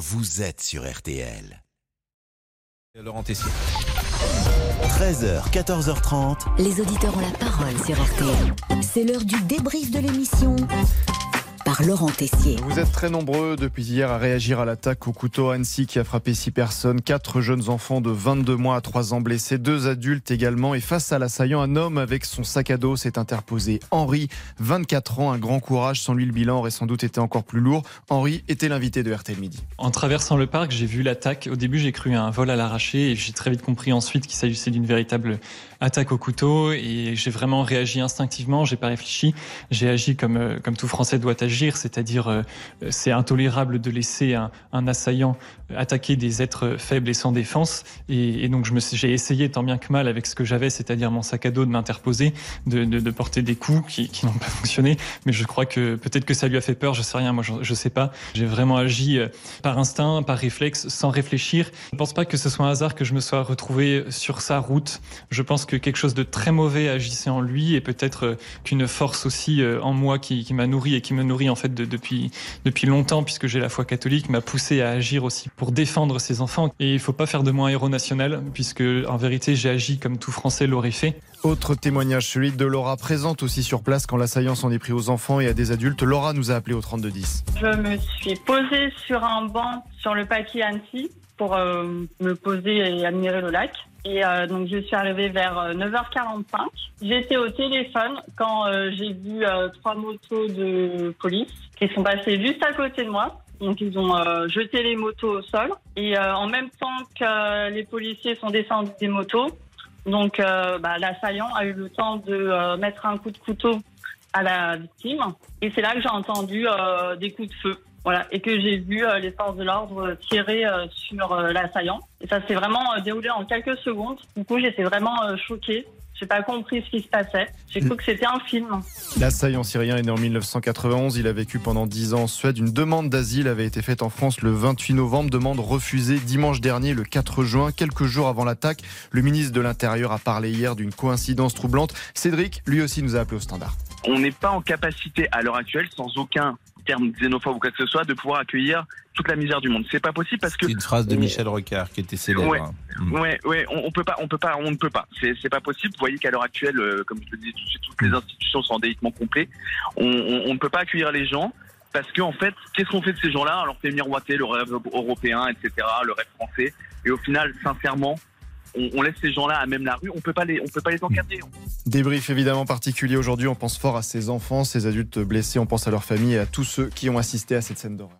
vous êtes sur RTL. Laurent Tessier. 13h, 14h30. Les auditeurs ont la parole sur RTL. C'est l'heure du débrief de l'émission par Laurent Tessier. Vous êtes très nombreux depuis hier à réagir à l'attaque au couteau à Annecy qui a frappé six personnes, quatre jeunes enfants de 22 mois à 3 ans blessés, deux adultes également. Et face à l'assaillant, un homme avec son sac à dos s'est interposé. Henri, 24 ans, un grand courage. Sans lui, le bilan aurait sans doute été encore plus lourd. Henri était l'invité de RTL Midi. En traversant le parc, j'ai vu l'attaque. Au début, j'ai cru à un vol à l'arraché et j'ai très vite compris ensuite qu'il s'agissait d'une véritable attaque au couteau et j'ai vraiment réagi instinctivement. J'ai pas réfléchi. J'ai agi comme, euh, comme tout Français doit agir c'est-à-dire euh, c'est intolérable de laisser un, assaillant attaquer des êtres faibles et sans défense. Et, donc j'ai essayé tant bien que mal avec ce que j'avais, c'est-à-dire mon sac à dos, de m'interposer, de, porter des coups qui, n'ont pas fonctionné. Mais je crois que peut-être que ça lui a fait peur, je sais rien, moi je, je sais pas. J'ai vraiment agi euh, par instinct, par réflexe, sans réfléchir. Je ne pense pas que ce soit un hasard que je me sois retrouvé sur sa route. Je pense que quelque chose de très mauvais agissait en lui et peut-être euh, qu'une force aussi en moi qui m'a nourri et qui me nourrit en fait de, depuis depuis longtemps puisque j'ai la foi catholique m'a poussé à agir aussi pour défendre ses enfants et il faut pas faire de moi un héros national puisque en vérité j'ai agi comme tout Français l'aurait fait. Autre témoignage, celui de Laura, présente aussi sur place quand l'assaillant s'en est pris aux enfants et à des adultes. Laura nous a appelé au 3210. Je me suis posée sur un banc sur le paquet Annecy pour euh, me poser et admirer le lac. Et euh, donc je suis arrivée vers 9h45. Euh, J'étais au téléphone quand euh, j'ai vu euh, trois motos de police qui sont passées juste à côté de moi. Donc ils ont euh, jeté les motos au sol. Et en même temps que les policiers sont descendus des motos, donc bah, l'assaillant a eu le temps de mettre un coup de couteau à la victime. Et c'est là que j'ai entendu des coups de feu. Voilà, et que j'ai vu euh, les forces de l'ordre tirer euh, sur euh, l'assaillant. Et ça s'est vraiment déroulé en quelques secondes. Du coup, j'étais vraiment choquée. J'ai pas compris ce qui se passait. J'ai cru que c'était un film. L'assaillant syrien est né en 1991. Il a vécu pendant 10 ans en Suède. Une demande d'asile avait été faite en France le 28 novembre. Demande refusée dimanche dernier, le 4 juin, quelques jours avant l'attaque. Le ministre de l'Intérieur a parlé hier d'une coïncidence troublante. Cédric, lui aussi, nous a appelé au standard. On n'est pas en capacité à l'heure actuelle, sans aucun terme xénophobe ou quoi que ce soit, de pouvoir accueillir toute la misère du monde. C'est pas possible parce que c'est une phrase de Michel Rocard qui était célèbre. Ouais, mmh. ouais, ouais on, on, peut pas, on peut pas, on ne peut pas. C'est, c'est pas possible. Vous voyez qu'à l'heure actuelle, euh, comme je le disais, toutes les institutions sont en délitement complet. On, on, on, ne peut pas accueillir les gens parce qu'en en fait, qu'est-ce qu'on fait de ces gens-là? On leur fait miroiter le rêve européen, etc., le rêve français, et au final, sincèrement, on, laisse ces gens-là à même la rue, on peut pas les, on peut pas les encadrer. Débrief évidemment particulier aujourd'hui. On pense fort à ces enfants, ces adultes blessés. On pense à leurs familles et à tous ceux qui ont assisté à cette scène d'horreur.